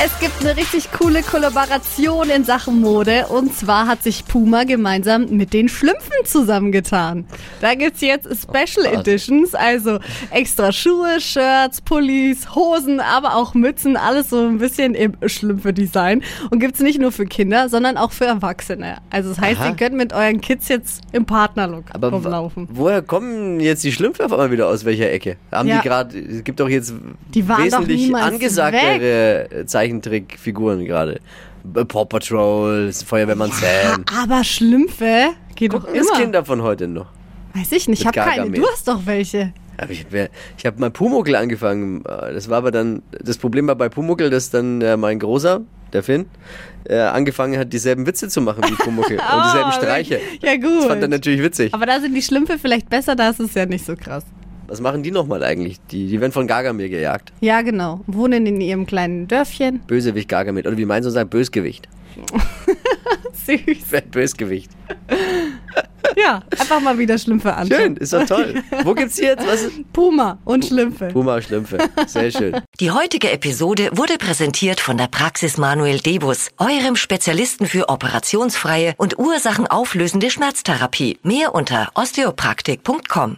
Es gibt eine richtig coole Kollaboration in Sachen Mode. Und zwar hat sich Puma gemeinsam mit den Schlümpfen zusammengetan. Da gibt's jetzt Special Editions, also extra Schuhe, Shirts, Pullis, Hosen, aber auch Mützen, alles so ein bisschen im Schlümpfe-Design. Und gibt's nicht nur für Kinder, sondern auch für Erwachsene. Also das heißt, Aha. ihr könnt mit euren Kids jetzt im Partnerlook Aber rumlaufen. woher kommen jetzt die Schlümpfe auf einmal wieder aus welcher Ecke? Haben Ja. die gerade, es gibt doch jetzt wesentlich angesagtere Zeichentrickfiguren gerade. Paw Patrol, Feuerwehrmann Sam. Aber Schlümpfe geht doch immer. Kinder von heute noch. Weiß ich nicht, ich habe keine. Du hast doch welche. Aber ich habe hab mal Pumuckel angefangen. Das war aber dann, das Problem war bei Pumuckel, dass dann äh, mein Großer, der Finn, äh, angefangen hat, dieselben Witze zu machen wie Pumuckel und dieselben Streiche. Ja gut. Das fand er natürlich witzig. Aber da sind die Schlümpfe vielleicht besser, da ist es ja nicht so krass. Was machen die nochmal eigentlich? Die, die werden von Gargamel gejagt. Ja, genau. Wohnen in ihrem kleinen Dörfchen. Bösewicht Gargamel. Oder wie mein Sohn sagt, Bösgewicht. Süß. Bösgewicht. Ja, einfach mal wieder Schlümpfe anschauen. Schön, ist doch toll. Wo gibt's die jetzt? Was? Puma und Schlümpfe. Puma Schlümpfe. Sehr schön. Die heutige Episode wurde präsentiert von der Praxis Manuel Debus, eurem Spezialisten für operationsfreie und ursachenauflösende Schmerztherapie. Mehr unter osteopraktik.com.